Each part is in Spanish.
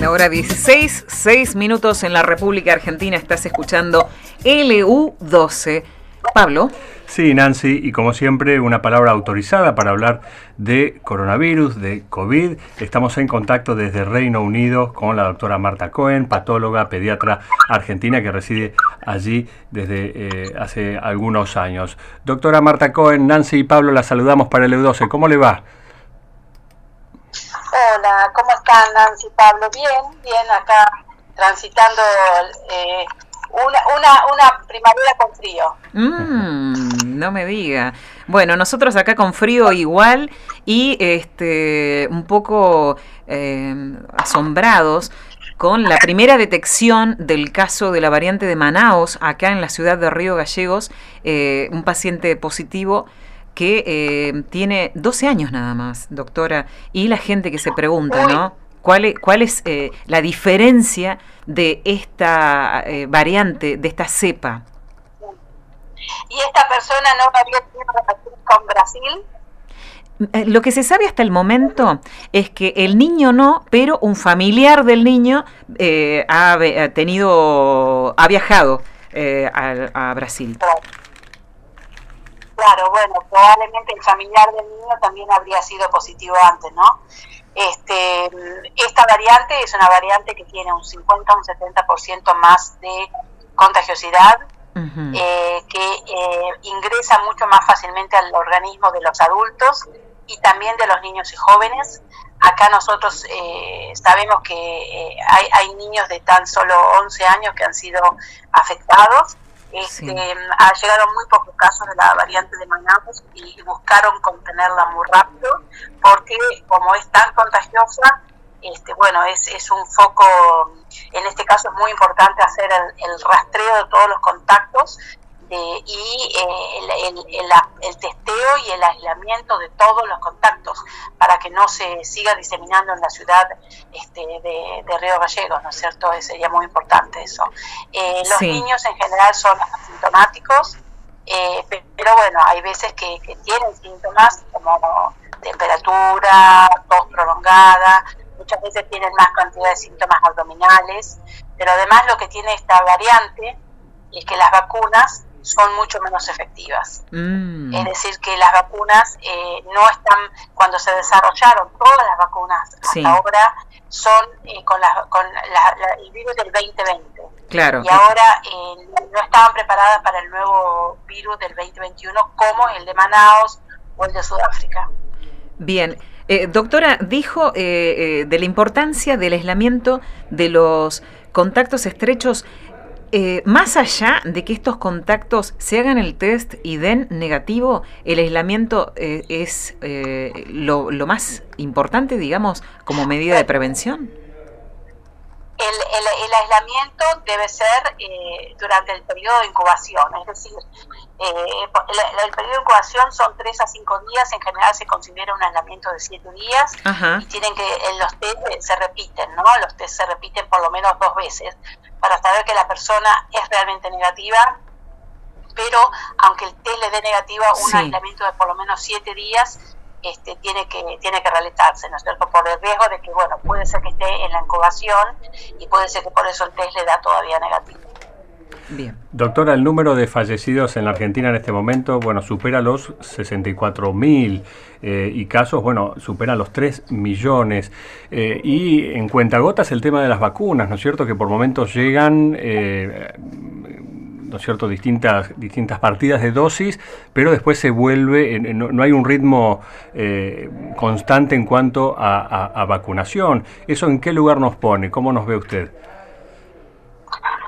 La hora 16, 6 minutos en la República Argentina. Estás escuchando LU12. Pablo. Sí, Nancy, y como siempre, una palabra autorizada para hablar de coronavirus, de COVID. Estamos en contacto desde Reino Unido con la doctora Marta Cohen, patóloga, pediatra argentina que reside allí desde eh, hace algunos años. Doctora Marta Cohen, Nancy y Pablo, la saludamos para el EU12. ¿Cómo le va? Hola, ¿cómo están Nancy y Pablo? Bien, bien, acá transitando eh, una, una, una primavera con frío. Mm, no me diga. Bueno, nosotros acá con frío igual y este un poco eh, asombrados con la primera detección del caso de la variante de Manaos acá en la ciudad de Río Gallegos, eh, un paciente positivo que eh, tiene 12 años nada más, doctora, y la gente que se pregunta, ¿no? ¿Cuál es, cuál es la diferencia de esta eh, variante, de esta cepa. ¿Y esta persona no había tenido relación con Brasil? Eh, lo que se sabe hasta el momento es que el niño no, pero un familiar del niño eh, ha, tenido, ha viajado a, Brasil. Claro, bueno, probablemente el familiar del niño también habría sido positivo antes, ¿no? Este, esta variante es una variante que tiene un 50 o un 70% más de contagiosidad, eh, que eh, ingresa mucho más fácilmente al organismo de los adultos y también de los niños y jóvenes. Acá nosotros eh, sabemos que hay, hay niños de tan solo 11 años que han sido afectados. Este, Ha llegado muy pocos casos de la variante de Manaus y buscaron contenerla muy rápido porque como es tan contagiosa, este, bueno, es, es un foco, en este caso es muy importante hacer el rastreo de todos los contactos y eh, el, testeo y el aislamiento de todos los contactos para que no se siga diseminando en la ciudad este, de, Río Gallegos, ¿no es cierto? Sería muy importante eso. Eh, los niños en general son asintomáticos, eh, pero bueno, hay veces que, que tienen síntomas como temperatura, tos prolongada, muchas veces tienen más cantidad de síntomas abdominales, pero además lo que tiene esta variante es que las vacunas son mucho menos efectivas. Mm. Es decir, que las vacunas eh, no están, cuando se desarrollaron todas las vacunas hasta ahora, son eh, con, la, con el virus del 2020. Claro. Y ahora eh, no estaban preparadas para el nuevo virus del 2021 como el de Manaus o el de Sudáfrica. Bien. Doctora, dijo de la importancia del aislamiento de los contactos estrechos eh, más allá de que estos contactos se hagan el test y den negativo, el aislamiento eh, es eh, lo, más importante, digamos, como medida de prevención. El, aislamiento debe ser durante el periodo de incubación, es decir, el, periodo de incubación son 3 a 5 días, en general se considera un aislamiento de 7 días y tienen que los test se repiten, ¿no? Los test se repiten por lo menos dos veces para saber que la persona es realmente negativa, pero aunque el test le dé negativa, un aislamiento de por lo menos siete días este, tiene que tiene que realizarse, ¿no es cierto? Por el riesgo de que, bueno, puede ser que esté en la incubación y puede ser que por eso el test le da todavía negativo. Bien. Doctora, el número de fallecidos en la Argentina en este momento, bueno, supera los 64 mil eh, y casos, bueno, supera los 3 millones. Eh, y en cuentagotas el tema de las vacunas, ¿no es cierto? Que por momentos llegan, eh, ¿no es cierto?, distintas, distintas partidas de dosis, pero después se vuelve, no, hay un ritmo constante en cuanto a, a vacunación. ¿Eso en qué lugar nos pone? ¿Cómo nos ve usted?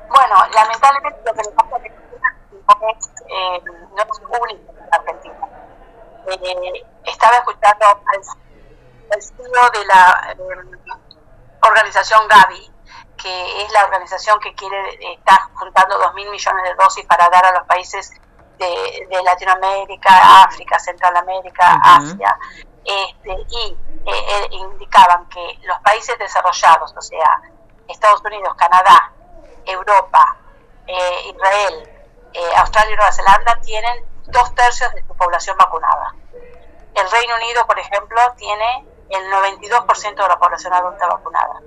Bueno, lamentablemente lo que le pasa es, eh, no es único en Argentina. Eh, estaba escuchando al, CEO de la eh, organización Gavi, que es la organización que quiere estar juntando 2.000 millones de dosis para dar a los países de, de Latinoamérica, África, Centroamérica, Asia. Este, y indicaban que los países desarrollados, o sea, Estados Unidos, Canadá, Europa, eh, Israel eh, Australia y Nueva Zelanda tienen dos tercios de su población vacunada. El Reino Unido, por ejemplo, tiene el 92% de la población adulta vacunada.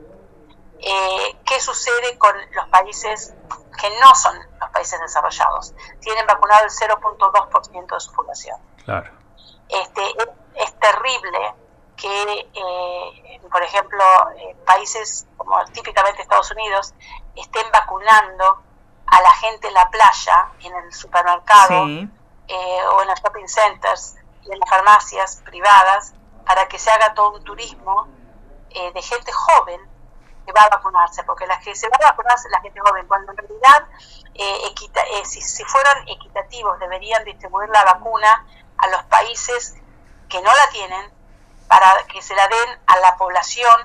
Eh, ¿Qué sucede con los países que no son los países desarrollados? Tienen vacunado el 0.2% de su población. Claro. Este, es, terrible que, eh, por ejemplo, eh, países como típicamente Estados Unidos estén vacunando a la gente en la playa, en el supermercado o en los shopping centers y en las farmacias privadas para que se haga todo un turismo de gente joven que va a vacunarse, porque la que se va a vacunarse es la gente joven, cuando en realidad, eh, eh, si, si, fueran equitativos, deberían distribuir la vacuna a los países que no la tienen para que se la den a la población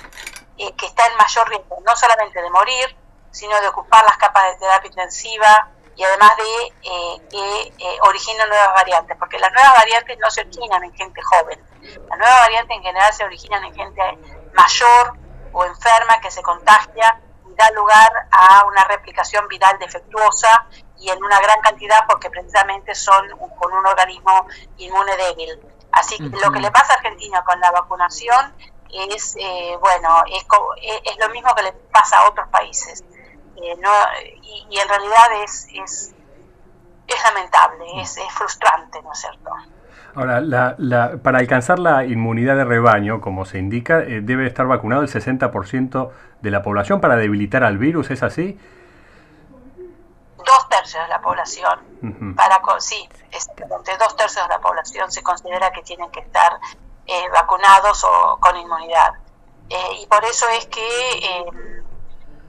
eh, que está en mayor riesgo, no solamente de morir, sino de ocupar las capas de terapia intensiva y además de que originen nuevas variantes, porque las nuevas variantes no se originan en gente joven, las nuevas variantes en general se originan en gente mayor, o enferma que se contagia y da lugar a una replicación viral defectuosa y en una gran cantidad porque precisamente son con un organismo inmune débil. Así que lo que le pasa a Argentina con la vacunación es, eh, bueno, es, es, lo mismo que le pasa a otros países. Eh, no, y, en realidad es, es, es lamentable, es, es frustrante, ¿no es cierto? Ahora, la, para alcanzar la inmunidad de rebaño, como se indica, eh, debe estar vacunado el 60% de la población para debilitar al virus, ¿es así? Dos tercios de la población, para sí, entre dos tercios de la población se considera que tienen que estar eh, vacunados o con inmunidad. Eh, y por eso es que,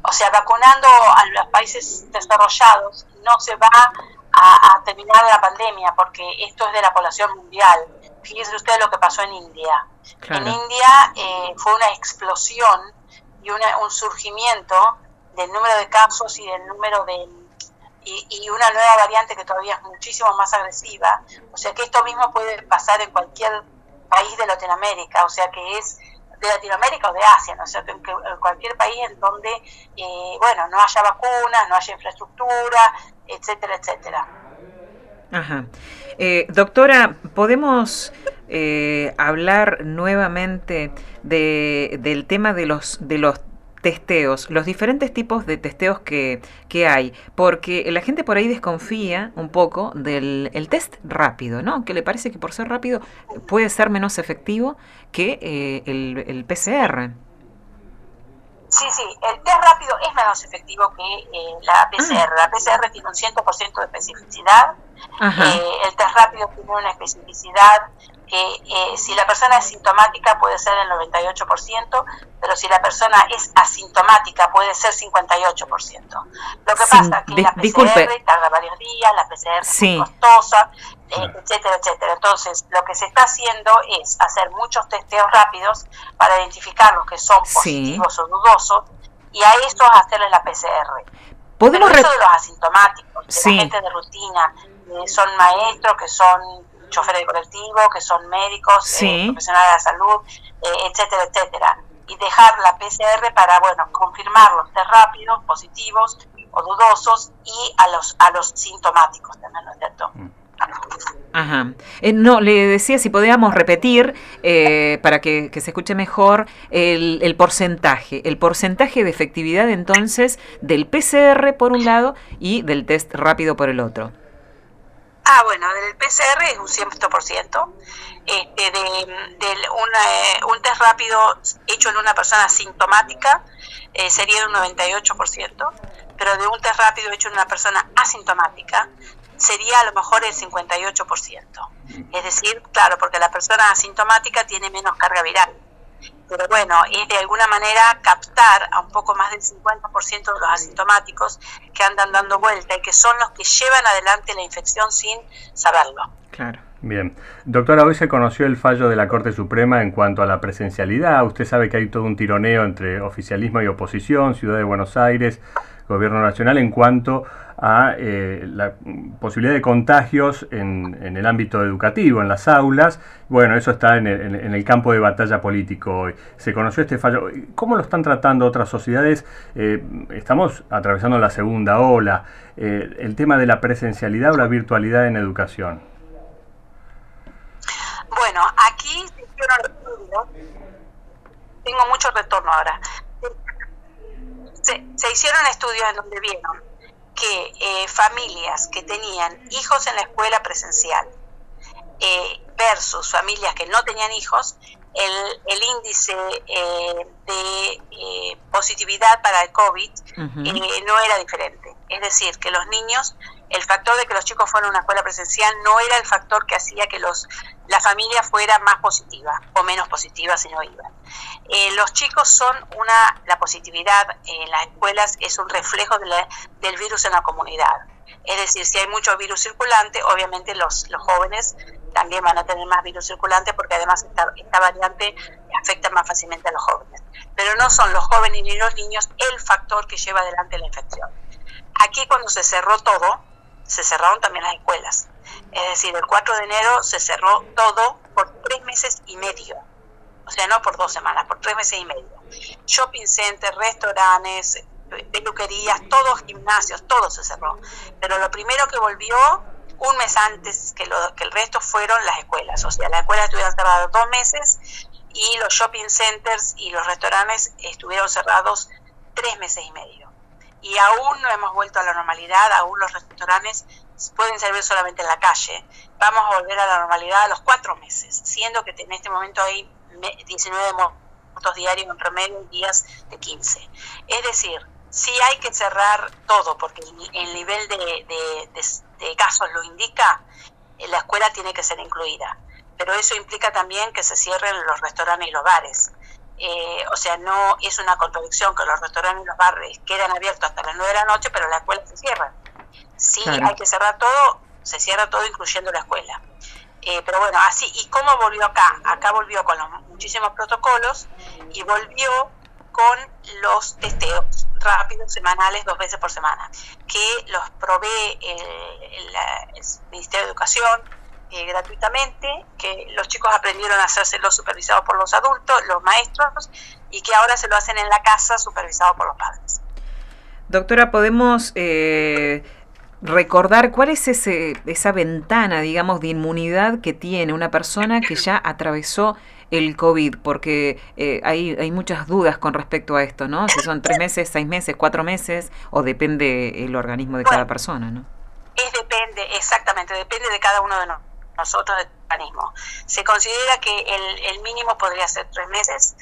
o sea, vacunando a los países desarrollados no se va a, terminar la pandemia, porque esto es de la población mundial. Fíjese usted lo que pasó en India. En India eh, fue una explosión y una, un surgimiento del número de casos y del número de... Y, y, una nueva variante que todavía es muchísimo más agresiva. O sea que esto mismo puede pasar en cualquier país de Latinoamérica, o sea que es de Latinoamérica o de Asia, ¿no? sea, en, cualquier país en donde, eh, bueno, no haya vacunas, no haya infraestructura, etcétera, etcétera. Ajá. Eh, doctora, ¿podemos eh, hablar nuevamente de, del tema de los, de los testeos, los diferentes tipos de testeos que, que, hay, porque la gente por ahí desconfía un poco del el test rápido, ¿no? Que le parece que por ser rápido puede ser menos efectivo que eh, el, el, PCR. Sí, sí, el test rápido es menos efectivo que eh, la PCR. La PCR tiene un 100% de especificidad, eh, el test rápido tiene una especificidad que eh, si la persona es sintomática puede ser el 98%, pero si la persona es asintomática puede ser 58%. Lo que pasa es que la PCR tarda varios días, la PCR es costosa, eh, etcétera, etcétera. Entonces, lo que se está haciendo es hacer muchos testeos rápidos para identificar los que son positivos o dudosos y a estos hacerles la PCR. ¿Podemos pero eso de los asintomáticos, de la gente de rutina, que son maestros, que son choferes de colectivo, que son médicos, eh, profesionales de la salud, eh, etcétera, etcétera. Y dejar la PCR para, bueno, confirmar los test rápidos, positivos o dudosos y a los, a los sintomáticos también, ¿no es cierto? Mm. Ajá. Eh, no, le decía si podíamos repetir para que, se escuche mejor el, el, porcentaje. El porcentaje de efectividad entonces del PCR por un lado y del test rápido por el otro. Ah, bueno, del PCR es un 100%. Este, de, una, un test rápido hecho en una persona sintomática eh, sería un 98%, pero de un test rápido hecho en una persona asintomática sería a lo mejor el 58%. Es decir, claro, porque la persona asintomática tiene menos carga viral pero bueno, es de alguna manera captar a un poco más del 50% de los asintomáticos que andan dando vuelta y que son los que llevan adelante la infección sin saberlo. Claro. Bien. Doctora, hoy se conoció el fallo de la Corte Suprema en cuanto a la presencialidad. Usted sabe que hay todo un tironeo entre oficialismo y oposición, Ciudad de Buenos Aires, gobierno nacional en cuanto a eh, la posibilidad de contagios en, el ámbito educativo, en las aulas. Bueno, eso está en el, campo de batalla político hoy. Se conoció este fallo. ¿Cómo lo están tratando otras sociedades? Eh, estamos atravesando la segunda ola. Eh, el tema de la presencialidad o la virtualidad en educación. Bueno, aquí. Tengo mucho retorno ahora. Se, se hicieron estudios en donde vieron que eh, familias que tenían hijos en la escuela presencial eh, versus familias que no tenían hijos, el, el índice eh, de positividad para el COVID no era diferente. Es decir, que los niños el factor de que los chicos fueran a una escuela presencial no era el factor que hacía que los, la familia fuera más positiva o menos positiva si no iban. Eh, los chicos son una, la positividad en las escuelas es un reflejo del virus en la comunidad. Es decir, si hay mucho virus circulante, obviamente los, los jóvenes también van a tener más virus circulante porque además esta, esta variante afecta más fácilmente a los jóvenes. Pero no son los jóvenes ni los niños el factor que lleva adelante la infección. Aquí cuando se cerró todo, se cerraron también las escuelas. Es decir, el 4 de enero se cerró todo por tres meses y medio. O sea, no por dos semanas, por tres meses y medio. Shopping centers, restaurantes, peluquerías, todos gimnasios, todo se cerró. Pero lo primero que volvió un mes antes que, lo, que el resto fueron las escuelas. O sea, las escuelas estuvieron cerradas dos meses y los shopping centers y los restaurantes estuvieron cerrados tres meses y medio y aún no hemos vuelto a la normalidad, aún los restaurantes pueden servir solamente en la calle. Vamos a volver a la normalidad a los cuatro meses, siendo que en este momento hay 19 muertos diarios en promedio y días de 15. Es decir, sí hay que cerrar todo, porque el nivel de, de casos lo indica, la escuela tiene que ser incluida. Pero eso implica también que se cierren los restaurantes y los bares. Eh, o sea, no es una contradicción que los restaurantes y los bares quedan abiertos hasta las 9 de la noche, pero la escuela se cierra. Sí, hay que cerrar todo, se cierra todo incluyendo la escuela. Eh, pero bueno, así, ¿y cómo volvió acá? Acá volvió con los muchísimos protocolos y volvió con los testeos rápidos semanales dos veces por semana, que los provee el, el Ministerio de Educación, eh, gratuitamente, que los chicos aprendieron a hacérselo supervisados por los adultos, los maestros, y que ahora se lo hacen en la casa supervisado por los padres. Doctora, ¿podemos eh, recordar cuál es ese, esa ventana, digamos, de inmunidad que tiene una persona que ya atravesó el COVID? Porque eh, hay, hay muchas dudas con respecto a esto, ¿no? Si son tres meses, seis meses, cuatro meses, o depende el organismo de cada persona, ¿no? Es depende, exactamente, depende de cada uno de nosotros nosotros del organismo. Se considera que el, mínimo podría ser tres meses,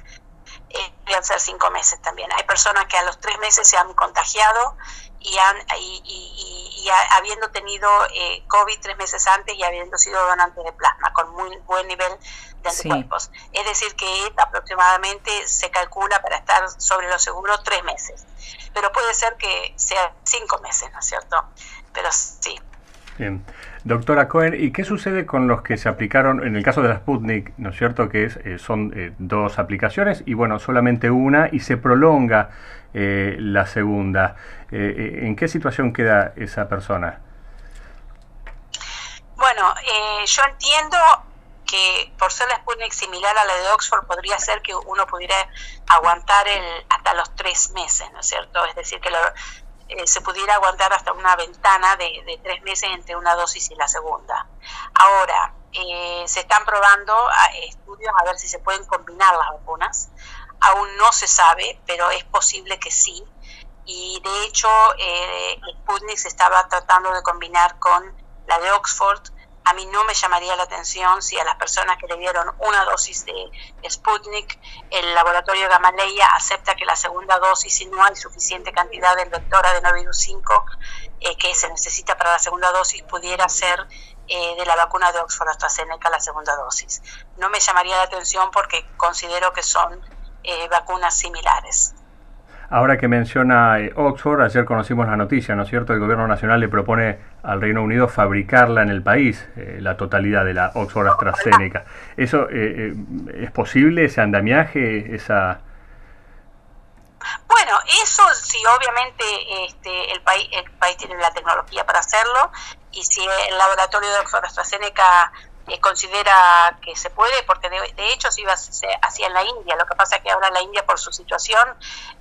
eh, podrían ser cinco meses también. Hay personas que a los tres meses se han contagiado y, han, y, habiendo tenido eh, COVID tres meses antes y habiendo sido donantes de plasma con muy buen nivel de anticuerpos. Es decir, que aproximadamente se calcula para estar sobre lo seguro tres meses. Pero puede ser que sea cinco meses, ¿no es cierto? Pero sí. Bien. Doctora Cohen, ¿y qué sucede con los que se aplicaron, en el caso de la Sputnik, ¿no es cierto? Que es, eh, son eh, dos aplicaciones y bueno, solamente una y se prolonga eh, la segunda. ¿En qué situación queda esa persona? Bueno, yo entiendo que por ser la Sputnik similar a la de Oxford, podría ser que uno pudiera aguantar el, hasta los tres meses, ¿no es cierto? Es decir, que lo, eh, se pudiera aguantar hasta una ventana de, tres meses entre una dosis y la segunda. Ahora, eh, se están probando estudios a ver si se pueden combinar las vacunas. Aún no se sabe, pero es posible que sí. Y de hecho, eh, Sputnik se estaba tratando de combinar con la de Oxford a mí no me llamaría la atención si a las personas que le dieron una dosis de Sputnik, el laboratorio Gamaleya acepta que la segunda dosis, si no hay suficiente cantidad del vector adenovirus 5 eh, que se necesita para la segunda dosis, pudiera ser eh, de la vacuna de Oxford AstraZeneca la segunda dosis. No me llamaría la atención porque considero que son eh, vacunas similares. Ahora que menciona Oxford, ayer conocimos la noticia, ¿no es cierto? El gobierno nacional le propone al Reino Unido fabricarla en el país, eh, la totalidad de la Oxford AstraZeneca. ¿Eso eh, es posible, ese andamiaje, esa...? Bueno, eso sí, obviamente este, el, país, el país tiene la tecnología para hacerlo y si el laboratorio de Oxford AstraZeneca eh, considera que se puede, porque de, hecho se iba hacia la India, lo que pasa es que ahora la India por su situación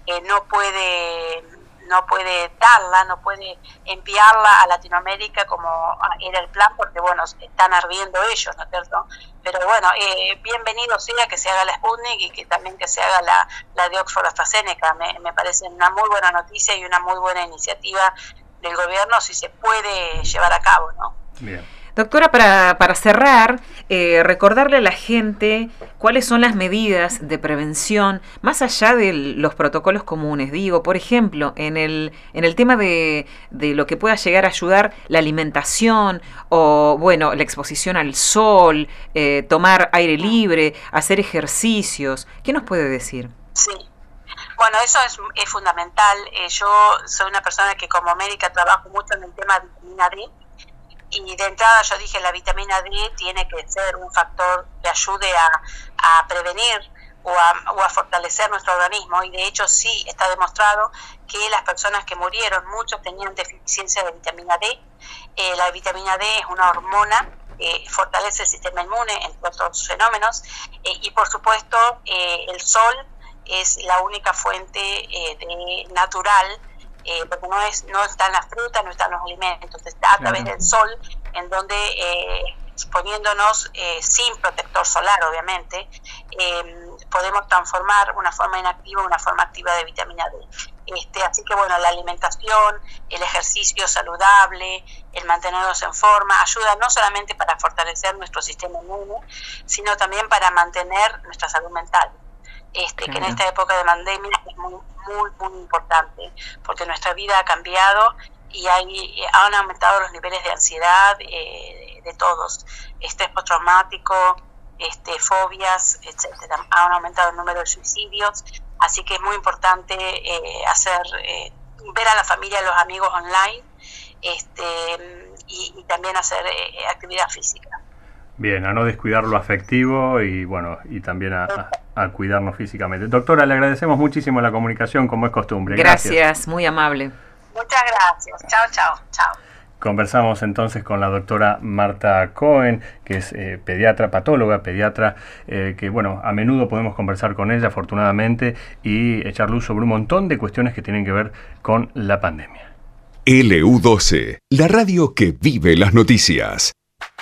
eh, no puede no puede darla, no puede enviarla a Latinoamérica como era el plan, porque bueno, están ardiendo ellos, ¿no es cierto? Pero bueno, eh, bienvenido sea que se haga la Sputnik y que también que se haga la, la de Oxford AstraZeneca. Me, me parece una muy buena noticia y una muy buena iniciativa del gobierno si se puede llevar a cabo, ¿no? Bien. Doctora, para, para cerrar, eh, recordarle a la gente cuáles son las medidas de prevención, más allá de los protocolos comunes. Digo, por ejemplo, en el, en el tema de, de lo que pueda llegar a ayudar la alimentación o, bueno, la exposición al sol, eh, tomar aire libre, hacer ejercicios. ¿Qué nos puede decir? Sí, bueno, eso es, es fundamental. Eh, yo soy una persona que como médica trabajo mucho en el tema de vitamina D y de entrada yo dije la vitamina D tiene que ser un factor que ayude a, prevenir o a, fortalecer nuestro organismo y de hecho sí está demostrado que las personas que murieron, muchos tenían deficiencia de vitamina D. Eh, la vitamina D es una hormona que fortalece el sistema inmune, entre otros fenómenos, eh, y por supuesto eh, el sol es la única fuente natural eh, porque no, es, no está en la fruta, no están los alimentos, está a través del sol, en donde eh, exponiéndonos eh, sin protector solar, obviamente, podemos transformar una forma inactiva en una forma activa de vitamina D. Este, así que bueno, la alimentación, el ejercicio saludable, el mantenernos en forma, ayuda no solamente para fortalecer nuestro sistema inmune, sino también para mantener nuestra salud mental este, que en esta época de pandemia es muy, muy, muy importante, porque nuestra vida ha cambiado y hay, han aumentado los niveles de ansiedad eh, de, todos, estrés postraumático, este, fobias, etcétera. Han aumentado el número de suicidios, así que es muy importante eh, hacer, eh, ver a la familia, a los amigos online, este, y, también hacer actividad física. Bien, a no descuidar lo afectivo y bueno, y también a, a, cuidarnos físicamente. Doctora, le agradecemos muchísimo la comunicación como es costumbre. Gracias, muy amable. Muchas gracias. Chao, chao, chao. Conversamos entonces con la doctora Marta Cohen, que es eh, pediatra, patóloga, pediatra, eh, que bueno, a menudo podemos conversar con ella, afortunadamente, y echar luz sobre un montón de cuestiones que tienen que ver con la pandemia. LU12, la radio que vive las noticias.